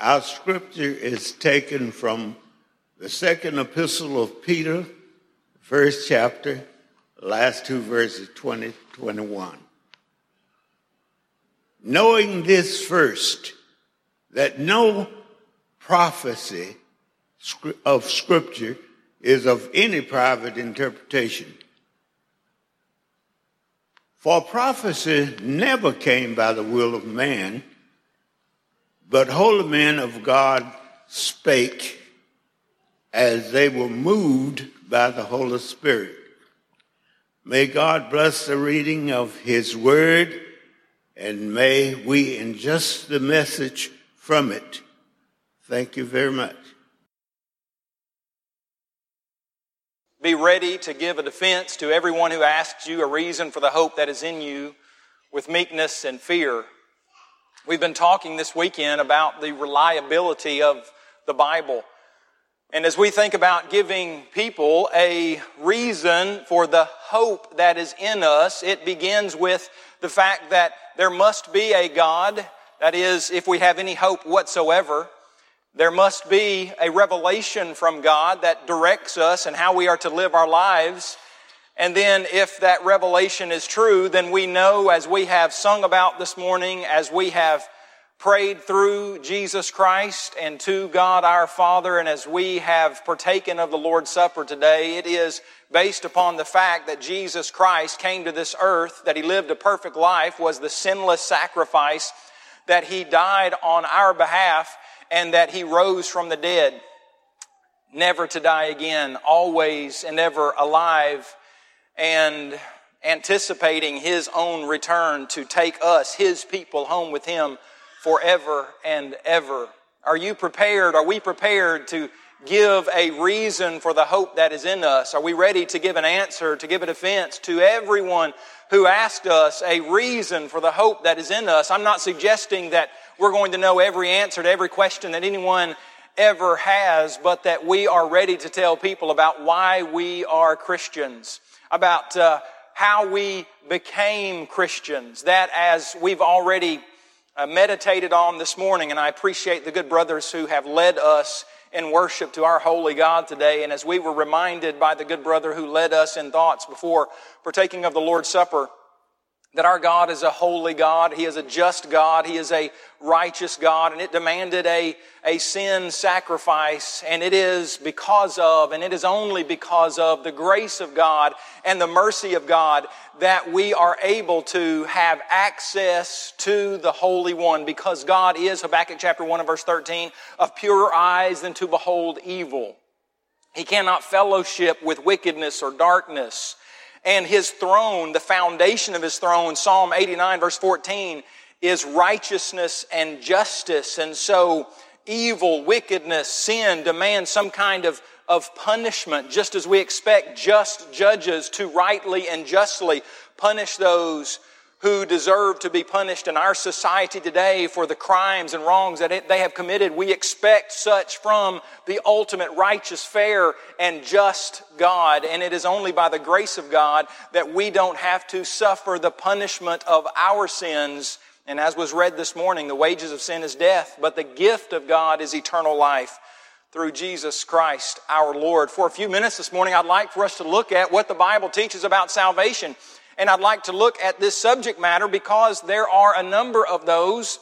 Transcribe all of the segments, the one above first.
Our scripture is taken from the second epistle of Peter, first chapter, last two verses 20 21. Knowing this first, that no prophecy of scripture is of any private interpretation. For prophecy never came by the will of man, but holy men of God spake as they were moved by the Holy Spirit. May God bless the reading of His Word, and may we ingest the message from it. Thank you very much. Be ready to give a defense to everyone who asks you a reason for the hope that is in you with meekness and fear. We've been talking this weekend about the reliability of the Bible. And as we think about giving people a reason for the hope that is in us, it begins with the fact that there must be a God. That is, if we have any hope whatsoever, there must be a revelation from God that directs us and how we are to live our lives. And then if that revelation is true, then we know as we have sung about this morning, as we have prayed through Jesus Christ and to God our Father, and as we have partaken of the Lord's Supper today, it is based upon the fact that Jesus Christ came to this earth, that He lived a perfect life, was the sinless sacrifice, that He died on our behalf, and that he rose from the dead, never to die again, always and ever alive, and anticipating his own return to take us, his people, home with him forever and ever. Are you prepared? Are we prepared to give a reason for the hope that is in us? Are we ready to give an answer, to give a defense to everyone who asked us a reason for the hope that is in us? I'm not suggesting that we're going to know every answer to every question that anyone ever has, but that we are ready to tell people about why we are Christians, about uh, how we became Christians. That, as we've already uh, meditated on this morning, and I appreciate the good brothers who have led us in worship to our holy God today. And as we were reminded by the good brother who led us in thoughts before partaking of the Lord's Supper, that our God is a holy God. He is a just God. He is a righteous God. And it demanded a, a sin sacrifice. And it is because of, and it is only because of the grace of God and the mercy of God that we are able to have access to the Holy One because God is, Habakkuk chapter 1 and verse 13, of purer eyes than to behold evil. He cannot fellowship with wickedness or darkness and his throne, the foundation of his throne, Psalm 89 verse 14, is righteousness and justice. And so evil, wickedness, sin demands some kind of, of punishment, just as we expect just judges to rightly and justly punish those who deserve to be punished in our society today for the crimes and wrongs that they have committed. We expect such from the ultimate righteous, fair, and just God. And it is only by the grace of God that we don't have to suffer the punishment of our sins. And as was read this morning, the wages of sin is death, but the gift of God is eternal life through Jesus Christ our Lord. For a few minutes this morning, I'd like for us to look at what the Bible teaches about salvation. And I'd like to look at this subject matter because there are a number of those,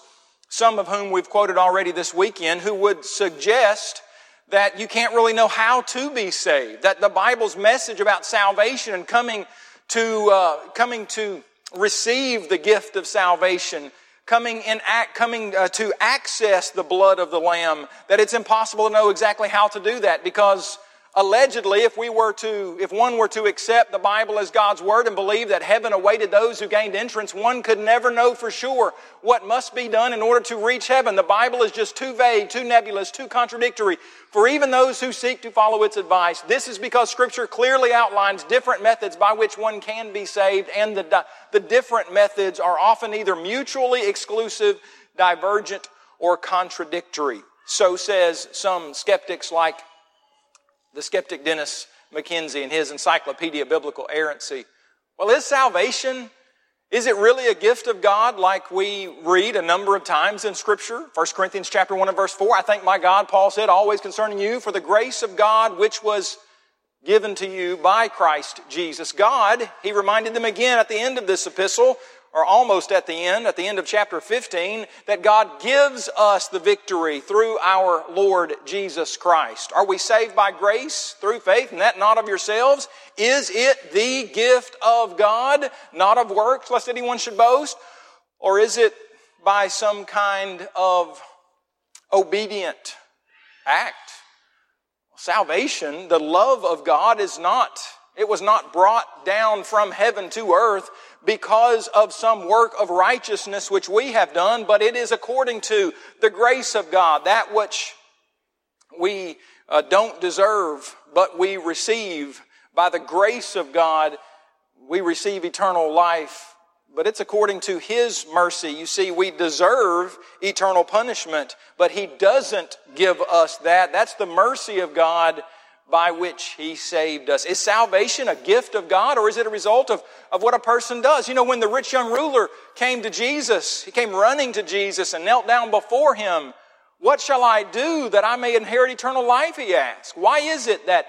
some of whom we've quoted already this weekend, who would suggest that you can't really know how to be saved. That the Bible's message about salvation and coming to, uh, coming to receive the gift of salvation, coming in act, coming uh, to access the blood of the Lamb, that it's impossible to know exactly how to do that because allegedly, if we were to, if one were to accept the Bible as God's Word and believe that heaven awaited those who gained entrance, one could never know for sure what must be done in order to reach heaven. The Bible is just too vague, too nebulous, too contradictory for even those who seek to follow its advice. This is because Scripture clearly outlines different methods by which one can be saved, and the, the different methods are often either mutually exclusive, divergent, or contradictory. So says some skeptics like the skeptic Dennis McKinsey in his Encyclopedia Biblical Errancy. Well, is salvation, is it really a gift of God like we read a number of times in Scripture? 1 Corinthians chapter 1 and verse 4, I thank my God, Paul said, always concerning you, for the grace of God which was given to you by Christ Jesus. God, he reminded them again at the end of this epistle, or almost at the end, at the end of chapter 15, that God gives us the victory through our Lord Jesus Christ. Are we saved by grace through faith and that not of yourselves? Is it the gift of God, not of works, lest anyone should boast? Or is it by some kind of obedient act? Salvation, the love of God is not, it was not brought down from heaven to earth because of some work of righteousness which we have done, but it is according to the grace of God, that which we uh, don't deserve, but we receive by the grace of God, we receive eternal life. But it's according to His mercy. You see, we deserve eternal punishment, but He doesn't give us that. That's the mercy of God by which he saved us. Is salvation a gift of God or is it a result of, of what a person does? You know, when the rich young ruler came to Jesus, he came running to Jesus and knelt down before him. What shall I do that I may inherit eternal life? He asked. Why is it that,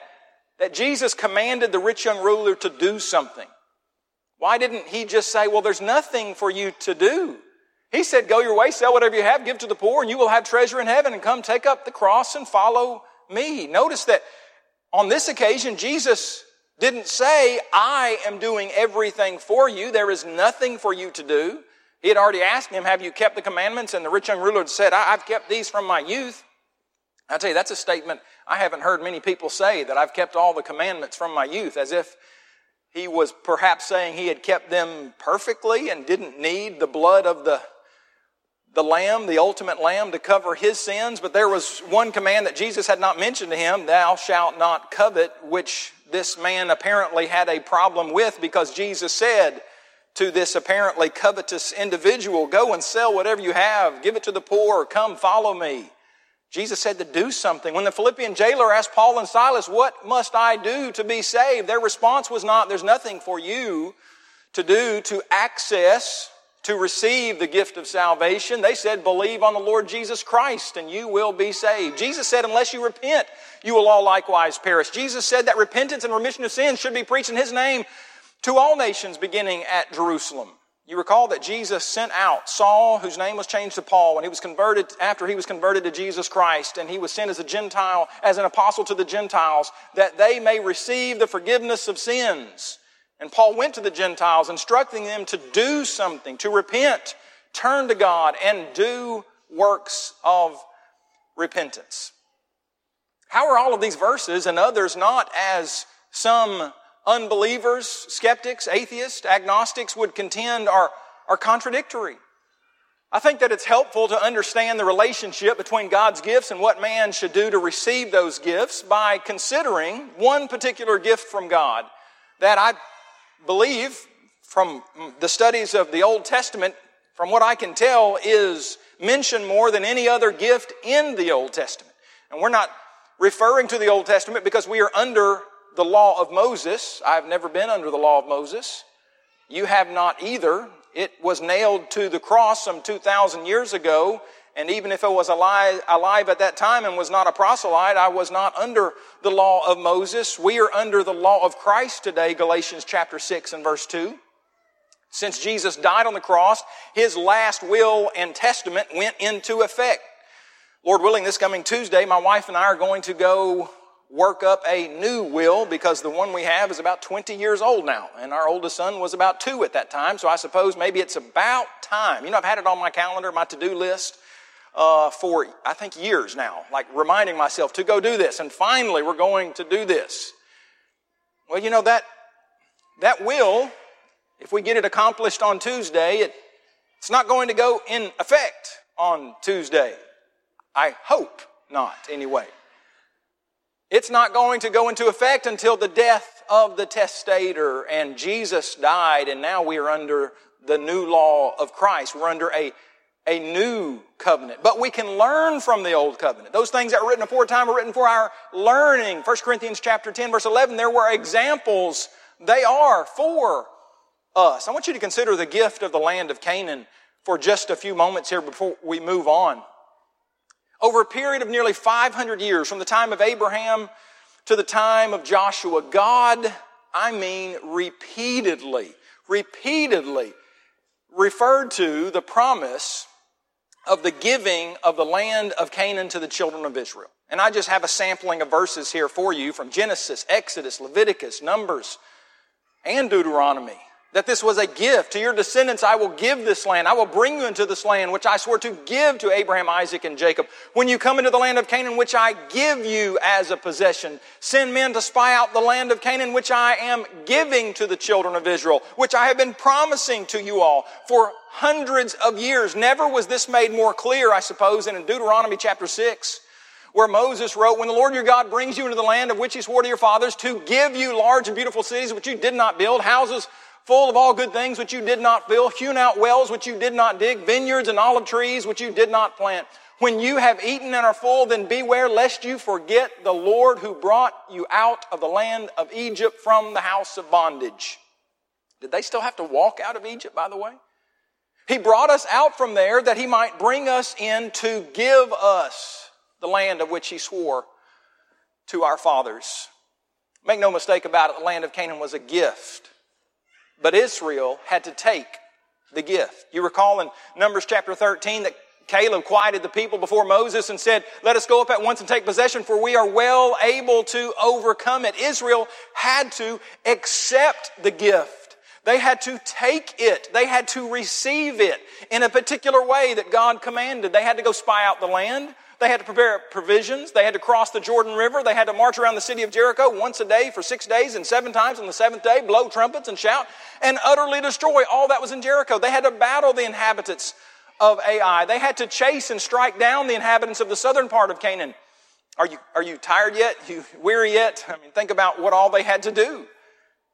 that Jesus commanded the rich young ruler to do something? Why didn't he just say, well, there's nothing for you to do? He said, go your way, sell whatever you have, give to the poor, and you will have treasure in heaven, and come take up the cross and follow me. Notice that on this occasion, Jesus didn't say, I am doing everything for you. There is nothing for you to do. He had already asked him, Have you kept the commandments? And the rich young ruler said, I've kept these from my youth. I tell you, that's a statement I haven't heard many people say that I've kept all the commandments from my youth, as if he was perhaps saying he had kept them perfectly and didn't need the blood of the the lamb, the ultimate lamb, to cover his sins, but there was one command that Jesus had not mentioned to him, thou shalt not covet, which this man apparently had a problem with because Jesus said to this apparently covetous individual, go and sell whatever you have, give it to the poor, come follow me. Jesus said to do something. When the Philippian jailer asked Paul and Silas, what must I do to be saved? Their response was not, there's nothing for you to do to access to receive the gift of salvation, they said, Believe on the Lord Jesus Christ and you will be saved. Jesus said, Unless you repent, you will all likewise perish. Jesus said that repentance and remission of sins should be preached in His name to all nations beginning at Jerusalem. You recall that Jesus sent out Saul, whose name was changed to Paul, when he was converted, after he was converted to Jesus Christ, and he was sent as a Gentile, as an apostle to the Gentiles, that they may receive the forgiveness of sins. And Paul went to the Gentiles, instructing them to do something, to repent, turn to God, and do works of repentance. How are all of these verses and others not as some unbelievers, skeptics, atheists, agnostics would contend are, are contradictory? I think that it's helpful to understand the relationship between God's gifts and what man should do to receive those gifts by considering one particular gift from God that I believe from the studies of the Old Testament, from what I can tell, is mentioned more than any other gift in the Old Testament. And we're not referring to the Old Testament because we are under the law of Moses. I've never been under the law of Moses. You have not either. It was nailed to the cross some 2,000 years ago and even if I was alive, alive at that time and was not a proselyte, I was not under the law of Moses. We are under the law of Christ today, Galatians chapter 6 and verse 2. Since Jesus died on the cross, his last will and testament went into effect. Lord willing, this coming Tuesday, my wife and I are going to go work up a new will because the one we have is about 20 years old now. And our oldest son was about two at that time. So I suppose maybe it's about time. You know, I've had it on my calendar, my to do list uh, for, I think, years now, like reminding myself to go do this. And finally, we're going to do this. Well, you know, that, that will, if we get it accomplished on Tuesday, it, it's not going to go in effect on Tuesday. I hope not, anyway. It's not going to go into effect until the death of the testator and Jesus died and now we are under the new law of Christ. We're under a, a new covenant. But we can learn from the old covenant. Those things that were written aforetime are written for our learning. 1 Corinthians chapter 10 verse 11, there were examples. They are for us. I want you to consider the gift of the land of Canaan for just a few moments here before we move on. Over a period of nearly 500 years, from the time of Abraham to the time of Joshua, God, I mean, repeatedly, repeatedly referred to the promise of the giving of the land of Canaan to the children of Israel. And I just have a sampling of verses here for you from Genesis, Exodus, Leviticus, Numbers, and Deuteronomy that this was a gift. To your descendants I will give this land. I will bring you into this land which I swore to give to Abraham, Isaac, and Jacob. When you come into the land of Canaan, which I give you as a possession, send men to spy out the land of Canaan, which I am giving to the children of Israel, which I have been promising to you all for hundreds of years. Never was this made more clear, I suppose, than in Deuteronomy chapter 6 where Moses wrote, When the Lord your God brings you into the land of which he swore to your fathers to give you large and beautiful cities which you did not build, houses full of all good things which you did not fill, hewn out wells which you did not dig, vineyards and olive trees which you did not plant. When you have eaten and are full, then beware lest you forget the Lord who brought you out of the land of Egypt from the house of bondage. Did they still have to walk out of Egypt, by the way? He brought us out from there that he might bring us in to give us the land of which he swore to our fathers. Make no mistake about it, the land of Canaan was a gift but Israel had to take the gift. You recall in Numbers chapter 13 that Caleb quieted the people before Moses and said, Let us go up at once and take possession, for we are well able to overcome it. Israel had to accept the gift. They had to take it. They had to receive it in a particular way that God commanded. They had to go spy out the land. They had to prepare provisions. They had to cross the Jordan River. They had to march around the city of Jericho once a day for six days and seven times on the seventh day, blow trumpets and shout and utterly destroy all that was in Jericho. They had to battle the inhabitants of Ai. They had to chase and strike down the inhabitants of the southern part of Canaan. Are you, are you tired yet? You weary yet? I mean, think about what all they had to do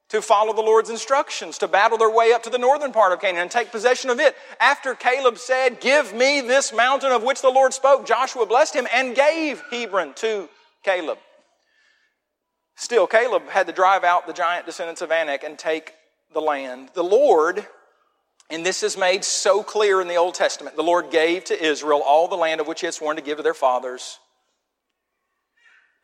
to follow the Lord's instructions, to battle their way up to the northern part of Canaan and take possession of it. After Caleb said, Give me this mountain of which the Lord spoke, Joshua blessed him and gave Hebron to Caleb. Still, Caleb had to drive out the giant descendants of Anak and take the land. The Lord, and this is made so clear in the Old Testament, the Lord gave to Israel all the land of which he had sworn to give to their fathers.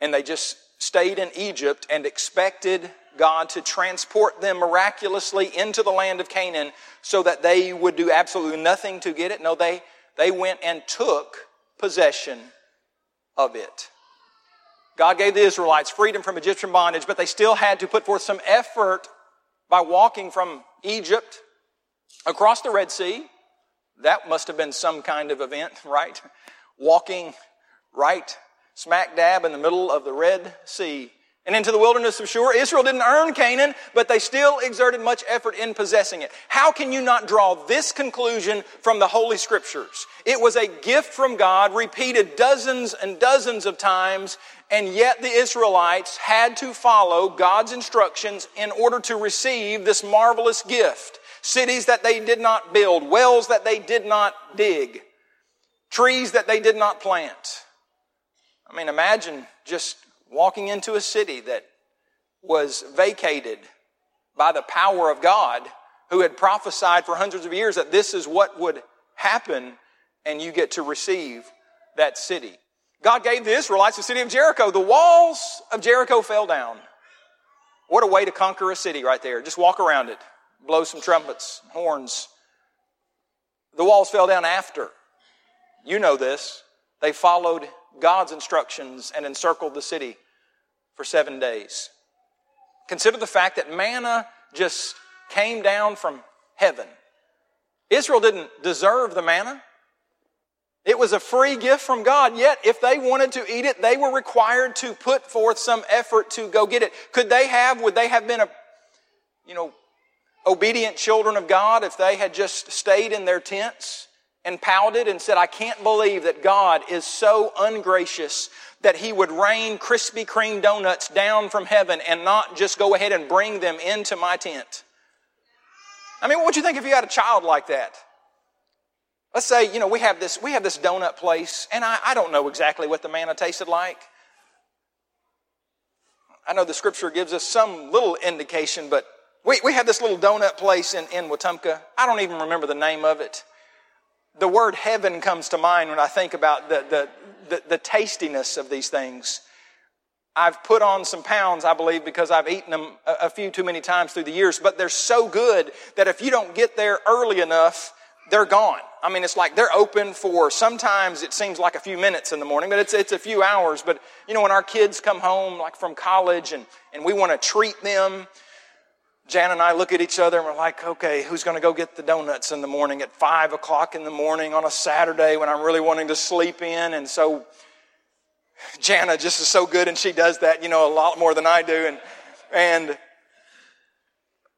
And they just stayed in Egypt and expected God to transport them miraculously into the land of Canaan so that they would do absolutely nothing to get it. No, they, they went and took possession of it. God gave the Israelites freedom from Egyptian bondage, but they still had to put forth some effort by walking from Egypt across the Red Sea. That must have been some kind of event, right? Walking right smack dab in the middle of the Red Sea and into the wilderness of Shur. Israel didn't earn Canaan, but they still exerted much effort in possessing it. How can you not draw this conclusion from the Holy Scriptures? It was a gift from God, repeated dozens and dozens of times, and yet the Israelites had to follow God's instructions in order to receive this marvelous gift. Cities that they did not build, wells that they did not dig, trees that they did not plant. I mean, imagine just walking into a city that was vacated by the power of God, who had prophesied for hundreds of years that this is what would happen, and you get to receive that city. God gave the Israelites the city of Jericho. The walls of Jericho fell down. What a way to conquer a city right there. Just walk around it, blow some trumpets, horns. The walls fell down after. You know this. They followed God's instructions and encircled the city for seven days. Consider the fact that manna just came down from heaven. Israel didn't deserve the manna. It was a free gift from God, yet if they wanted to eat it, they were required to put forth some effort to go get it. Could they have, would they have been a, you know, obedient children of God if they had just stayed in their tents and pouted and said, I can't believe that God is so ungracious that He would rain Krispy Kreme donuts down from heaven and not just go ahead and bring them into my tent. I mean, what would you think if you had a child like that? Let's say, you know, we have this, we have this donut place, and I, I don't know exactly what the manna tasted like. I know the scripture gives us some little indication, but we, we have this little donut place in, in Wetumpka. I don't even remember the name of it. The word heaven comes to mind when I think about the, the, the, the tastiness of these things. I've put on some pounds, I believe, because I've eaten them a, few too many times through the years, but they're so good that if you don't get there early enough, they're gone. I mean, it's like they're open for sometimes it seems like a few minutes in the morning, but it's, it's a few hours. But, you know, when our kids come home, like from college, and, and we want to treat them, Jan and I look at each other and we're like, okay, who's going to go get the donuts in the morning at five o'clock in the morning on a Saturday when I'm really wanting to sleep in? And so Jana just is so good and she does that, you know, a lot more than I do. And, and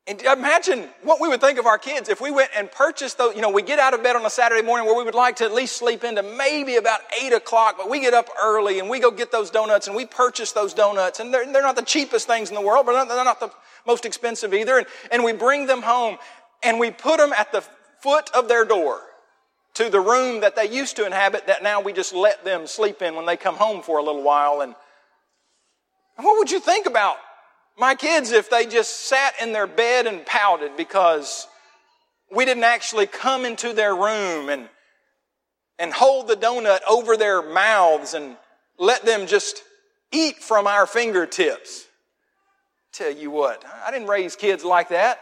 and imagine what we would think of our kids if we went and purchased those. You know, we get out of bed on a Saturday morning where we would like to at least sleep into maybe about 8 o'clock, but we get up early and we go get those donuts and we purchase those donuts. And they're, they're not the cheapest things in the world, but they're not the most expensive either. And, and we bring them home and we put them at the foot of their door to the room that they used to inhabit that now we just let them sleep in when they come home for a little while. And what would you think about my kids if they just sat in their bed and pouted because we didn't actually come into their room and, and hold the donut over their mouths and let them just eat from our fingertips. Tell you what, I didn't raise kids like that.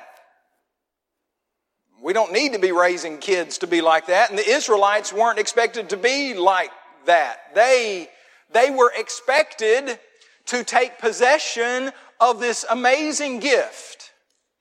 We don't need to be raising kids to be like that. And the Israelites weren't expected to be like that. They, they were expected to take possession of this amazing gift.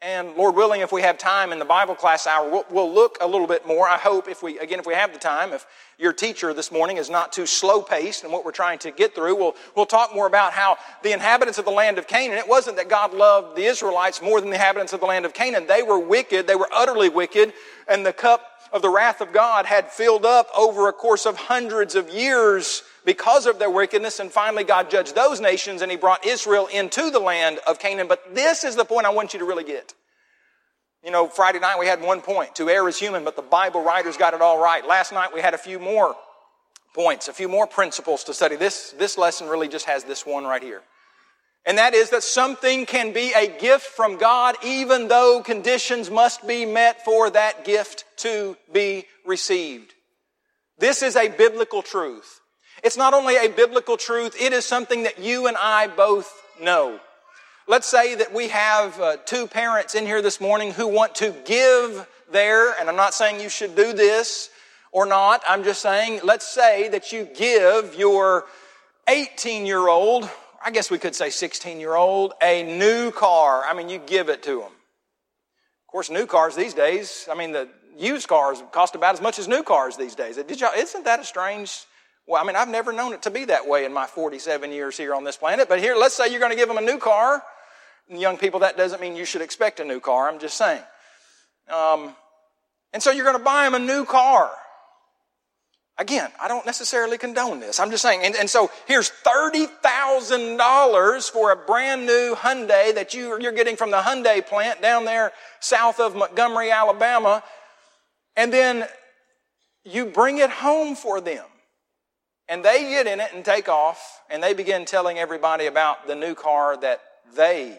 And Lord willing, if we have time in the Bible class hour, we'll, we'll, look a little bit more. I hope if we, again, if we have the time, if your teacher this morning is not too slow paced in what we're trying to get through, we'll, we'll talk more about how the inhabitants of the land of Canaan, it wasn't that God loved the Israelites more than the inhabitants of the land of Canaan. They were wicked. They were utterly wicked. And the cup of the wrath of God had filled up over a course of hundreds of years because of their wickedness. And finally, God judged those nations and He brought Israel into the land of Canaan. But this is the point I want you to really get. You know, Friday night we had one point. To err is human, but the Bible writers got it all right. Last night we had a few more points, a few more principles to study. This, this lesson really just has this one right here. And that is that something can be a gift from God even though conditions must be met for that gift to be received. This is a biblical truth. It's not only a biblical truth, it is something that you and I both know. Let's say that we have uh, two parents in here this morning who want to give their, and I'm not saying you should do this or not, I'm just saying, let's say that you give your 18 year old, I guess we could say 16 year old, a new car. I mean, you give it to them. Of course, new cars these days, I mean, the used cars cost about as much as new cars these days. Did y'all, isn't that a strange well, I mean, I've never known it to be that way in my 47 years here on this planet. But here, let's say you're going to give them a new car. And young people, that doesn't mean you should expect a new car. I'm just saying. Um, and so you're going to buy them a new car. Again, I don't necessarily condone this. I'm just saying. And, and so here's $30,000 for a brand new Hyundai that you, you're getting from the Hyundai plant down there south of Montgomery, Alabama. And then you bring it home for them. And they get in it and take off, and they begin telling everybody about the new car that they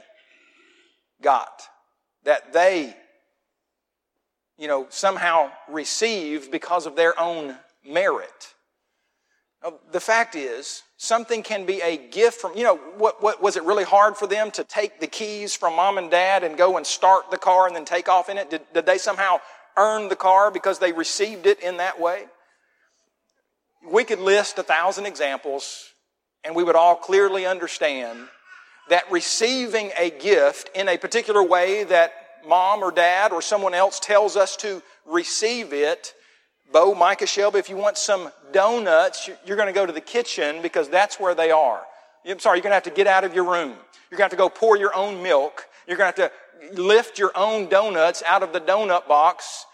got, that they, you know, somehow received because of their own merit. The fact is, something can be a gift from, you know, what, what, was it really hard for them to take the keys from mom and dad and go and start the car and then take off in it? Did, did they somehow earn the car because they received it in that way? We could list a thousand examples and we would all clearly understand that receiving a gift in a particular way that mom or dad or someone else tells us to receive it, Bo, Micah, Shelby, if you want some donuts, you're going to go to the kitchen because that's where they are. I'm sorry, you're going to have to get out of your room. You're going to have to go pour your own milk. You're going to have to lift your own donuts out of the donut box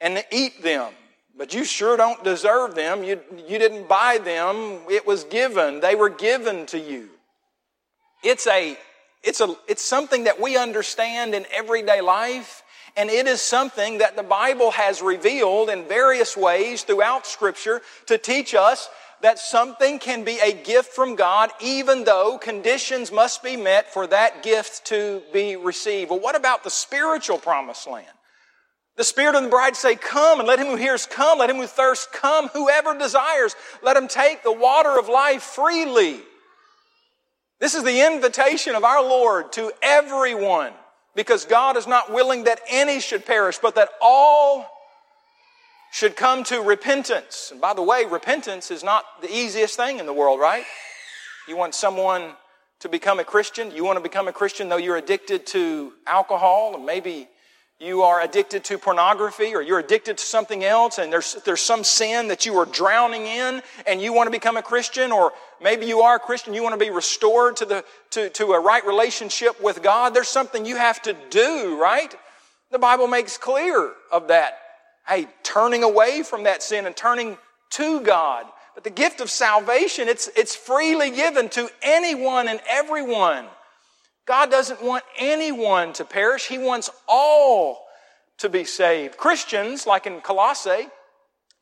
and eat them. But you sure don't deserve them. You, you didn't buy them. It was given. They were given to you. It's a, it's a, it's something that we understand in everyday life. And it is something that the Bible has revealed in various ways throughout scripture to teach us that something can be a gift from God even though conditions must be met for that gift to be received. Well, what about the spiritual promised land? The Spirit and the bride say, Come, and let him who hears come, let him who thirsts come, whoever desires, let him take the water of life freely. This is the invitation of our Lord to everyone because God is not willing that any should perish, but that all should come to repentance. And by the way, repentance is not the easiest thing in the world, right? You want someone to become a Christian, you want to become a Christian though you're addicted to alcohol and maybe you are addicted to pornography or you're addicted to something else and there's, there's some sin that you are drowning in and you want to become a Christian or maybe you are a Christian, you want to be restored to, the, to, to a right relationship with God, there's something you have to do, right? The Bible makes clear of that. Hey, turning away from that sin and turning to God. But the gift of salvation, it's, it's freely given to anyone and everyone. God doesn't want anyone to perish. He wants all to be saved. Christians, like in Colossae,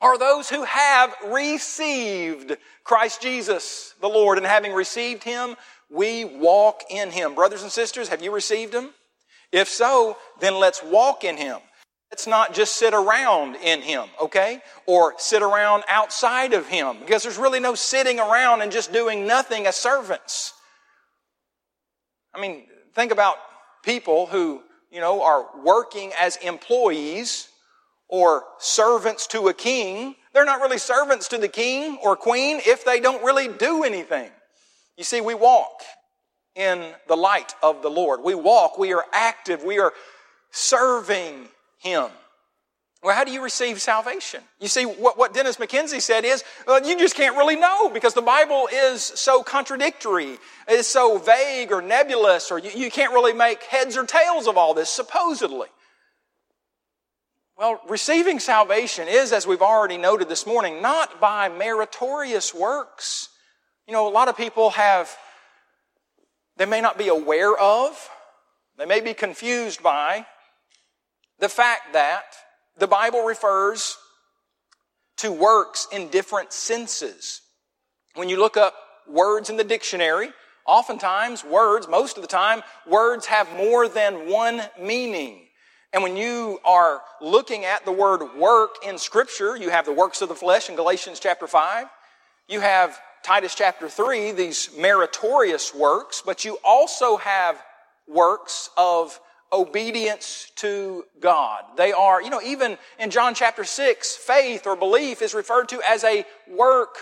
are those who have received Christ Jesus, the Lord, and having received Him, we walk in Him. Brothers and sisters, have you received Him? If so, then let's walk in Him. Let's not just sit around in Him, okay? Or sit around outside of Him, because there's really no sitting around and just doing nothing as servants. I mean, think about people who, you know, are working as employees or servants to a king. They're not really servants to the king or queen if they don't really do anything. You see, we walk in the light of the Lord. We walk, we are active, we are serving Him. Well, how do you receive salvation? You see, what, what Dennis McKinsey said is, well, you just can't really know because the Bible is so contradictory. It's so vague or nebulous, or you, you can't really make heads or tails of all this, supposedly. Well, receiving salvation is, as we've already noted this morning, not by meritorious works. You know, a lot of people have, they may not be aware of, they may be confused by the fact that the Bible refers to works in different senses. When you look up words in the dictionary, oftentimes words, most of the time, words have more than one meaning. And when you are looking at the word work in scripture, you have the works of the flesh in Galatians chapter 5. You have Titus chapter 3, these meritorious works, but you also have works of obedience to God. They are, you know, even in John chapter 6, faith or belief is referred to as a work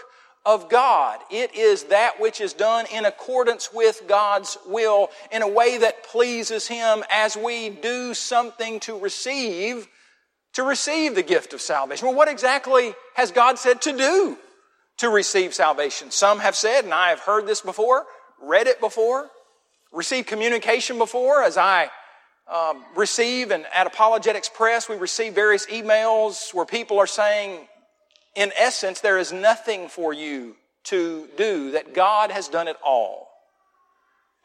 of God. It is that which is done in accordance with God's will in a way that pleases Him as we do something to receive, to receive the gift of salvation. Well, what exactly has God said to do to receive salvation? Some have said, and I have heard this before, read it before, received communication before as I um, receive, and at Apologetics Press, we receive various emails where people are saying, in essence, there is nothing for you to do, that God has done it all.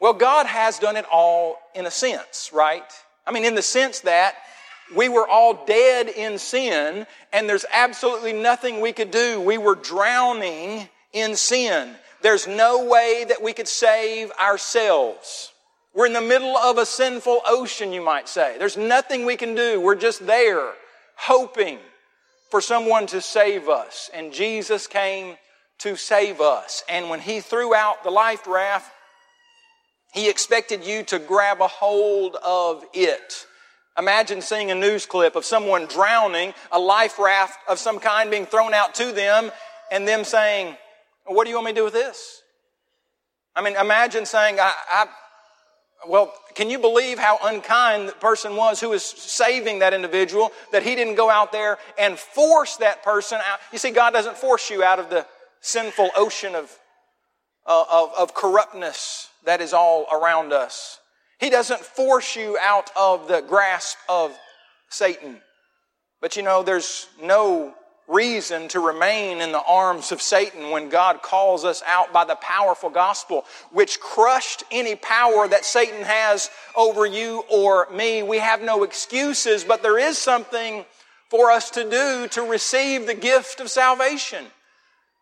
Well, God has done it all in a sense, right? I mean, in the sense that we were all dead in sin and there's absolutely nothing we could do. We were drowning in sin. There's no way that we could save ourselves. We're in the middle of a sinful ocean, you might say. There's nothing we can do. We're just there, hoping for someone to save us. And Jesus came to save us. And when He threw out the life raft, He expected you to grab a hold of it. Imagine seeing a news clip of someone drowning, a life raft of some kind being thrown out to them, and them saying, What do you want me to do with this? I mean, imagine saying, I, I Well, can you believe how unkind the person was who was saving that individual that he didn't go out there and force that person out? You see, God doesn't force you out of the sinful ocean of, uh, of, of corruptness that is all around us. He doesn't force you out of the grasp of Satan. But you know, there's no reason to remain in the arms of Satan when God calls us out by the powerful gospel, which crushed any power that Satan has over you or me. We have no excuses, but there is something for us to do to receive the gift of salvation.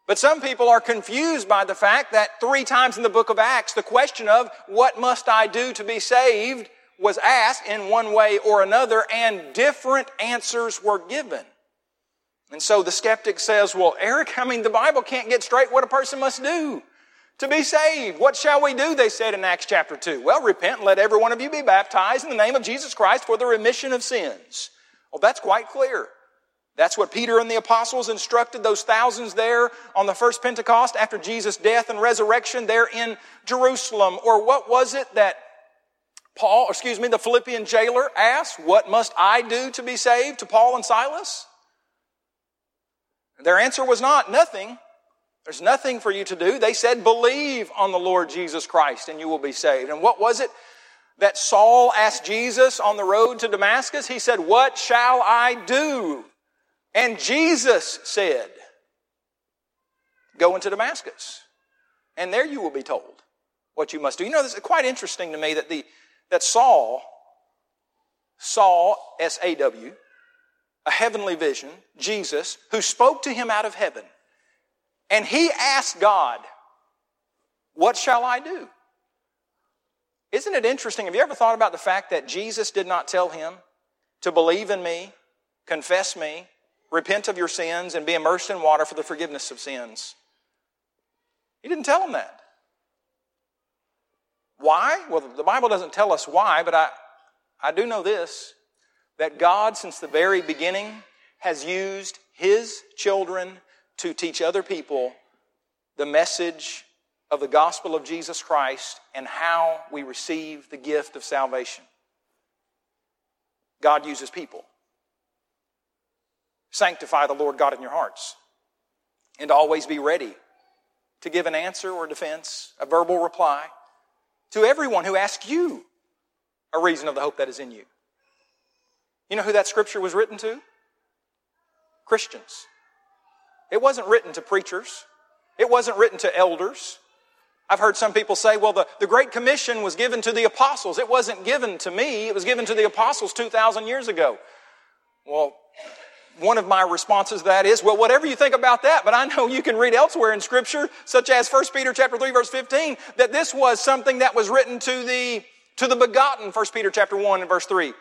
But some people are confused by the fact that three times in the book of Acts, the question of what must I do to be saved was asked in one way or another, and different answers were given. And so the skeptic says, Well, Eric, I mean, the Bible can't get straight what a person must do to be saved. What shall we do? They said in Acts chapter 2. Well, repent and let every one of you be baptized in the name of Jesus Christ for the remission of sins. Well, that's quite clear. That's what Peter and the apostles instructed those thousands there on the first Pentecost after Jesus' death and resurrection there in Jerusalem. Or what was it that Paul, excuse me, the Philippian jailer asked, What must I do to be saved to Paul and Silas? Their answer was not, Nothing. There's nothing for you to do. They said, Believe on the Lord Jesus Christ and you will be saved. And what was it that Saul asked Jesus on the road to Damascus? He said, What shall I do? And Jesus said, Go into Damascus, and there you will be told what you must do. You know, this is quite interesting to me that the that Saul saw S A W a heavenly vision, Jesus, who spoke to him out of heaven. And he asked God, What shall I do? Isn't it interesting? Have you ever thought about the fact that Jesus did not tell him to believe in me, confess me, repent of your sins, and be immersed in water for the forgiveness of sins? He didn't tell him that. Why? Well, the Bible doesn't tell us why, but I, I do know this that God, since the very beginning, has used His children to teach other people the message of the gospel of Jesus Christ and how we receive the gift of salvation. God uses people. Sanctify the Lord God in your hearts and always be ready to give an answer or defense, a verbal reply to everyone who asks you a reason of the hope that is in you. You know who that scripture was written to? Christians. It wasn't written to preachers. It wasn't written to elders. I've heard some people say, well, the, the Great Commission was given to the apostles. It wasn't given to me. It was given to the apostles 2,000 years ago. Well, one of my responses to that is, well, whatever you think about that, but I know you can read elsewhere in scripture, such as 1 Peter chapter 3 verse 15, that this was something that was written to the, to the begotten, 1 Peter chapter 1 and verse 3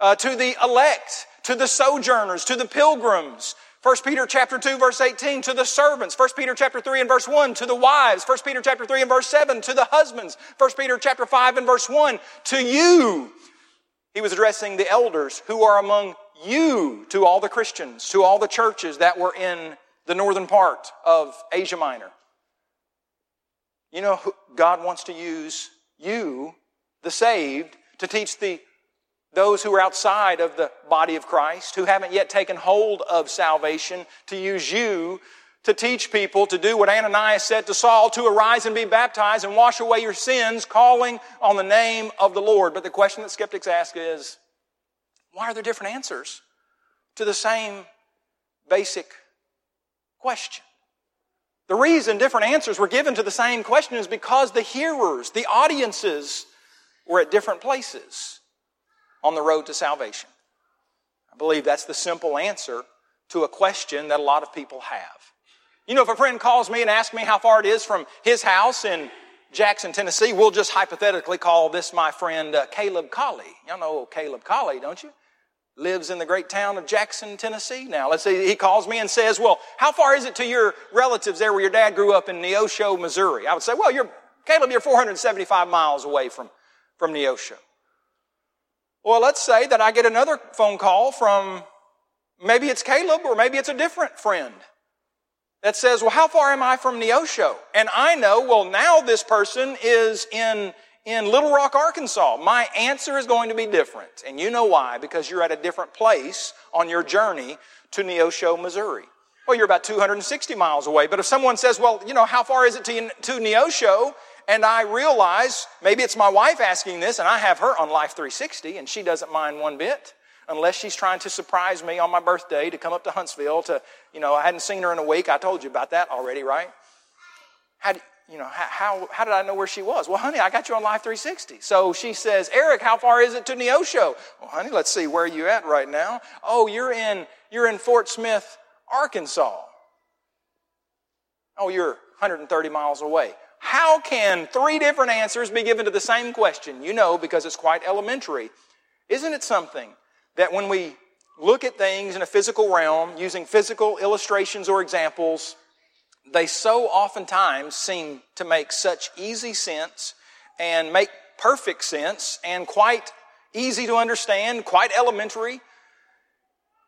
uh, to the elect, to the sojourners, to the pilgrims. 1 Peter chapter 2 verse 18 to the servants. 1 Peter chapter 3 and verse 1 to the wives. 1 Peter chapter 3 and verse 7 to the husbands. 1 Peter chapter 5 and verse 1 to you. He was addressing the elders who are among you to all the Christians, to all the churches that were in the northern part of Asia Minor. You know, God wants to use you, the saved, to teach the those who are outside of the body of Christ, who haven't yet taken hold of salvation, to use you to teach people to do what Ananias said to Saul, to arise and be baptized and wash away your sins, calling on the name of the Lord. But the question that skeptics ask is, why are there different answers to the same basic question? The reason different answers were given to the same question is because the hearers, the audiences, were at different places on the road to salvation? I believe that's the simple answer to a question that a lot of people have. You know, if a friend calls me and asks me how far it is from his house in Jackson, Tennessee, we'll just hypothetically call this my friend uh, Caleb Colley. Y'all know Caleb Colley, don't you? Lives in the great town of Jackson, Tennessee. Now, let's say he calls me and says, Well, how far is it to your relatives there where your dad grew up in Neosho, Missouri? I would say, Well, you're, Caleb, you're 475 miles away from, from Neosho. Well, let's say that I get another phone call from maybe it's Caleb or maybe it's a different friend that says, Well, how far am I from Neosho? And I know, well, now this person is in, in Little Rock, Arkansas. My answer is going to be different. And you know why? Because you're at a different place on your journey to Neosho, Missouri. Well, you're about 260 miles away. But if someone says, well, you know, how far is it to, to Neosho? And I realize maybe it's my wife asking this, and I have her on Life 360, and she doesn't mind one bit, unless she's trying to surprise me on my birthday to come up to Huntsville to, you know, I hadn't seen her in a week. I told you about that already, right? How, you know, how, how did I know where she was? Well, honey, I got you on Life 360. So she says, Eric, how far is it to Neosho? Well, honey, let's see, where you at right now? Oh, you're in, you're in Fort Smith, Arkansas. Oh, you're 130 miles away. How can three different answers be given to the same question? You know, because it's quite elementary. Isn't it something that when we look at things in a physical realm using physical illustrations or examples, they so oftentimes seem to make such easy sense and make perfect sense and quite easy to understand, quite elementary.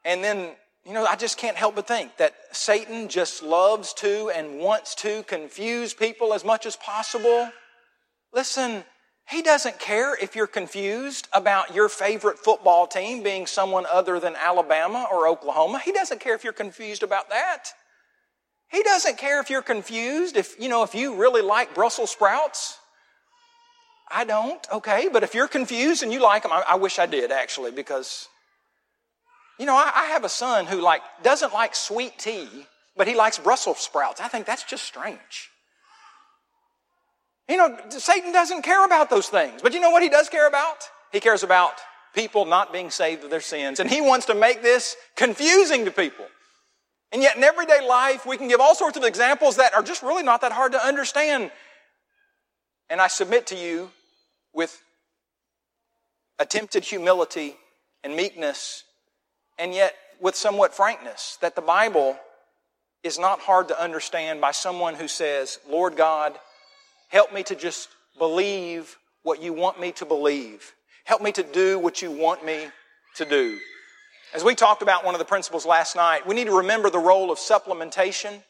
And then, you know, I just can't help but think that Satan just loves to and wants to confuse people as much as possible. Listen, he doesn't care if you're confused about your favorite football team being someone other than Alabama or Oklahoma. He doesn't care if you're confused about that. He doesn't care if you're confused, if, you know, if you really like Brussels sprouts. I don't, okay, but if you're confused and you like them, I, I wish I did actually, because, you know, I, I have a son who like, doesn't like sweet tea, but he likes Brussels sprouts. I think that's just strange. You know, Satan doesn't care about those things. But you know what he does care about? He cares about people not being saved of their sins. And he wants to make this confusing to people. And yet, in everyday life, we can give all sorts of examples that are just really not that hard to understand. And I submit to you with attempted humility and meekness, and yet with somewhat frankness, that the Bible is not hard to understand by someone who says, Lord God, Help me to just believe what you want me to believe. Help me to do what you want me to do. As we talked about one of the principles last night, we need to remember the role of supplementation.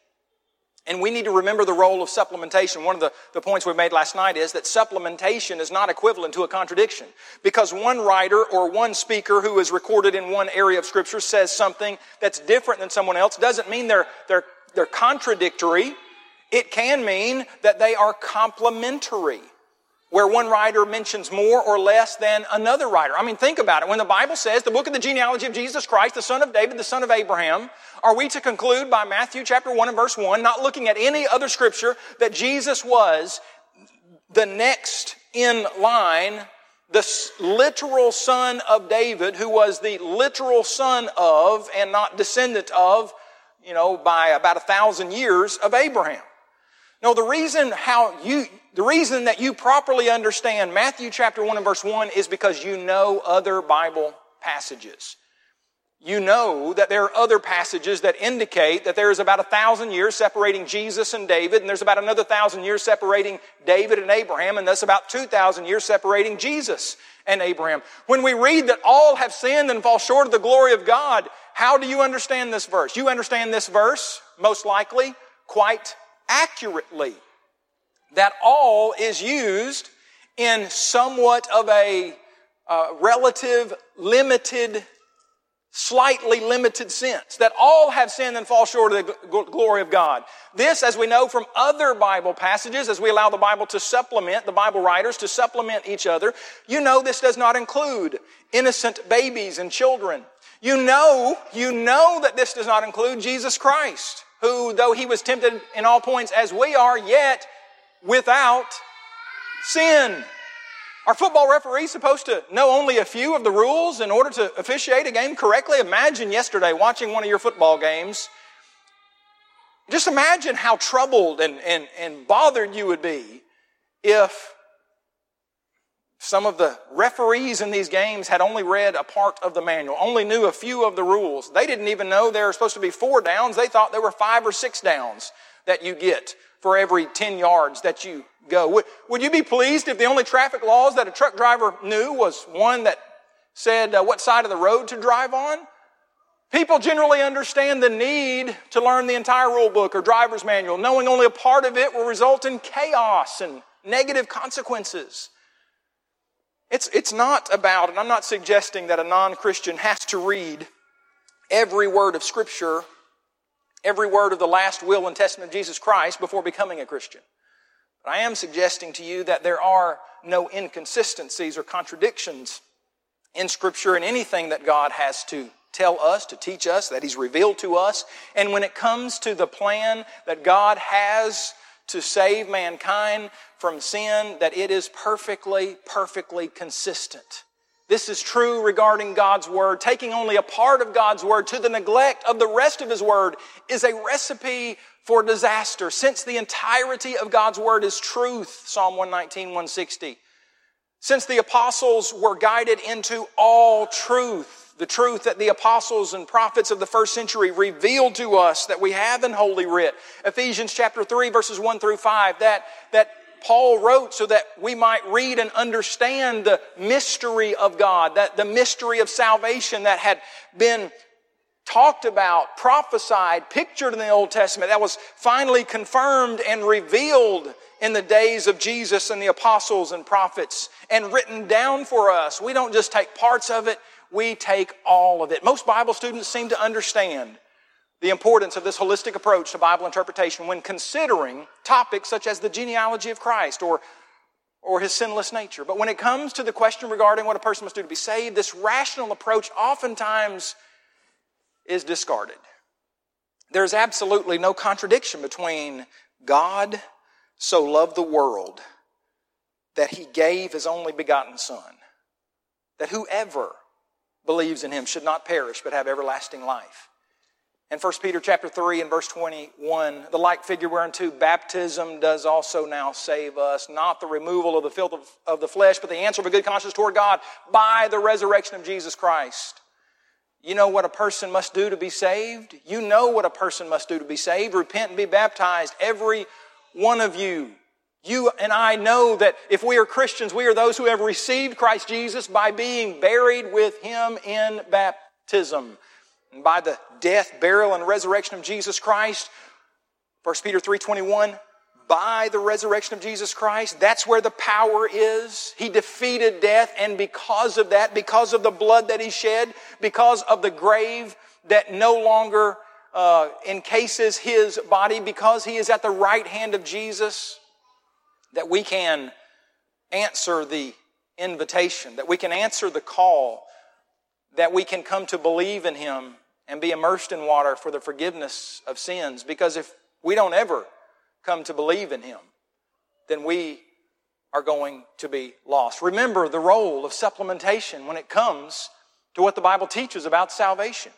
And we need to remember the role of supplementation. One of the, the points we made last night is that supplementation is not equivalent to a contradiction. Because one writer or one speaker who is recorded in one area of Scripture says something that's different than someone else doesn't mean they're, they're, they're contradictory. It can mean that they are complementary, where one writer mentions more or less than another writer. I mean, think about it. When the Bible says the book of the genealogy of Jesus Christ, the son of David, the son of Abraham, are we to conclude by Matthew chapter 1 and verse 1, not looking at any other scripture, that Jesus was the next in line the literal son of David, who was the literal son of and not descendant of, you know, by about a thousand years of Abraham. No, the reason how you, the reason that you properly understand Matthew chapter 1 and verse 1 is because you know other Bible passages. You know that there are other passages that indicate that there is about a thousand years separating Jesus and David, and there's about another thousand years separating David and Abraham, and thus about 2,000 years separating Jesus and Abraham. When we read that all have sinned and fall short of the glory of God, how do you understand this verse? You understand this verse, most likely, quite accurately. That all is used in somewhat of a uh, relative, limited, slightly limited sense. That all have sinned and fall short of the g- glory of God. This, as we know from other Bible passages, as we allow the Bible to supplement, the Bible writers to supplement each other, you know this does not include innocent babies and children. You know, you know that this does not include Jesus Christ who, though he was tempted in all points as we are, yet without sin. Are football referees supposed to know only a few of the rules in order to officiate a game correctly? Imagine yesterday watching one of your football games. Just imagine how troubled and, and, and bothered you would be if some of the referees in these games had only read a part of the manual, only knew a few of the rules. They didn't even know there were supposed to be four downs. They thought there were five or six downs that you get for every 10 yards that you go. Would, would you be pleased if the only traffic laws that a truck driver knew was one that said uh, what side of the road to drive on? People generally understand the need to learn the entire rule book or driver's manual. Knowing only a part of it will result in chaos and negative consequences. It's, it's not about, and I'm not suggesting that a non Christian has to read every word of Scripture, every word of the last will and testament of Jesus Christ before becoming a Christian. But I am suggesting to you that there are no inconsistencies or contradictions in Scripture in anything that God has to tell us, to teach us, that He's revealed to us. And when it comes to the plan that God has to save mankind from sin, that it is perfectly, perfectly consistent. This is true regarding God's Word. Taking only a part of God's Word to the neglect of the rest of His Word is a recipe for disaster, since the entirety of God's Word is truth. Psalm 119, 160. Since the apostles were guided into all truth, the truth that the apostles and prophets of the first century revealed to us that we have in Holy Writ. Ephesians chapter 3 verses 1 through 5, that, that Paul wrote so that we might read and understand the mystery of God, that the mystery of salvation that had been talked about, prophesied, pictured in the Old Testament, that was finally confirmed and revealed in the days of Jesus and the apostles and prophets and written down for us. We don't just take parts of it, we take all of it. Most Bible students seem to understand the importance of this holistic approach to Bible interpretation when considering topics such as the genealogy of Christ or, or his sinless nature. But when it comes to the question regarding what a person must do to be saved, this rational approach oftentimes is discarded. There's absolutely no contradiction between God so loved the world that he gave his only begotten Son, that whoever believes in him should not perish but have everlasting life. And 1 Peter chapter 3 and verse 21, the like figure whereunto baptism does also now save us, not the removal of the filth of, of the flesh, but the answer of a good conscience toward God by the resurrection of Jesus Christ. You know what a person must do to be saved? You know what a person must do to be saved. Repent and be baptized. Every one of you. You and I know that if we are Christians, we are those who have received Christ Jesus by being buried with Him in baptism. And by the death, burial, and resurrection of Jesus Christ, 1 Peter 3.21, by the resurrection of Jesus Christ, that's where the power is. He defeated death, and because of that, because of the blood that He shed, because of the grave that no longer uh, encases His body, because He is at the right hand of Jesus, that we can answer the invitation, that we can answer the call, that we can come to believe in Him and be immersed in water for the forgiveness of sins. Because if we don't ever come to believe in Him, then we are going to be lost. Remember the role of supplementation when it comes to what the Bible teaches about salvation.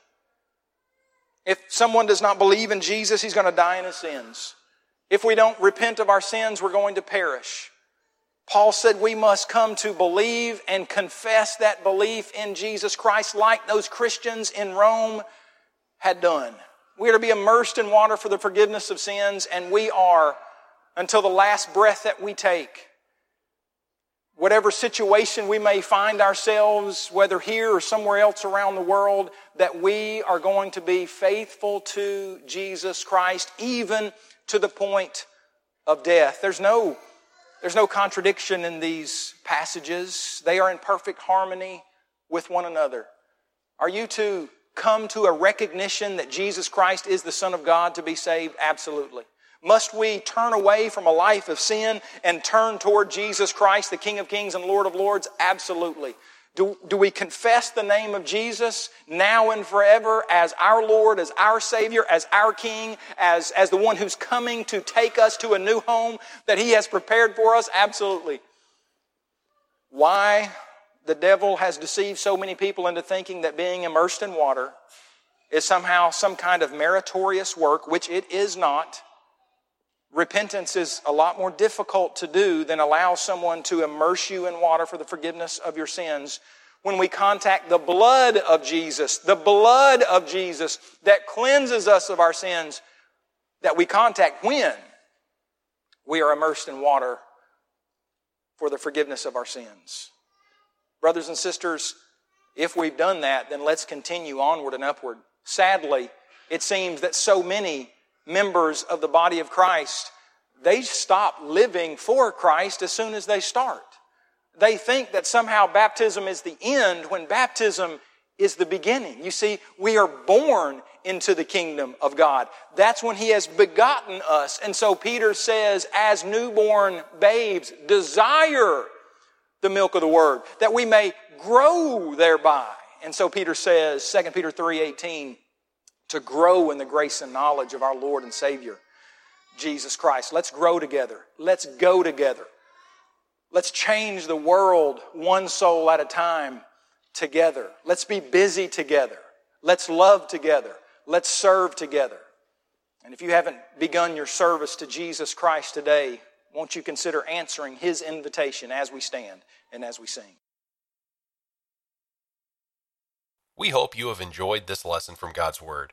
If someone does not believe in Jesus, he's going to die in his sins. If we don't repent of our sins, we're going to perish. Paul said we must come to believe and confess that belief in Jesus Christ like those Christians in Rome had done. We are to be immersed in water for the forgiveness of sins, and we are until the last breath that we take. Whatever situation we may find ourselves, whether here or somewhere else around the world, that we are going to be faithful to Jesus Christ, even to the point of death. There's no, there's no contradiction in these passages. They are in perfect harmony with one another. Are you to come to a recognition that Jesus Christ is the Son of God to be saved? Absolutely. Must we turn away from a life of sin and turn toward Jesus Christ, the King of Kings and Lord of Lords? Absolutely. Do, do we confess the name of Jesus now and forever as our Lord, as our Savior, as our King, as, as the one who's coming to take us to a new home that He has prepared for us? Absolutely. Why the devil has deceived so many people into thinking that being immersed in water is somehow some kind of meritorious work, which it is not. Repentance is a lot more difficult to do than allow someone to immerse you in water for the forgiveness of your sins. When we contact the blood of Jesus, the blood of Jesus that cleanses us of our sins, that we contact when we are immersed in water for the forgiveness of our sins. Brothers and sisters, if we've done that, then let's continue onward and upward. Sadly, it seems that so many members of the body of Christ, they stop living for Christ as soon as they start. they think that somehow baptism is the end when baptism is the beginning. You see, we are born into the kingdom of God. That's when He has begotten us. And so Peter says, as newborn babes, desire the milk of the word, that we may grow thereby. And so Peter says, 2 Peter 3:18, to grow in the grace and knowledge of our Lord and Savior, Jesus Christ. Let's grow together. Let's go together. Let's change the world one soul at a time together. Let's be busy together. Let's love together. Let's serve together. And if you haven't begun your service to Jesus Christ today, won't you consider answering His invitation as we stand and as we sing? We hope you have enjoyed this lesson from God's Word.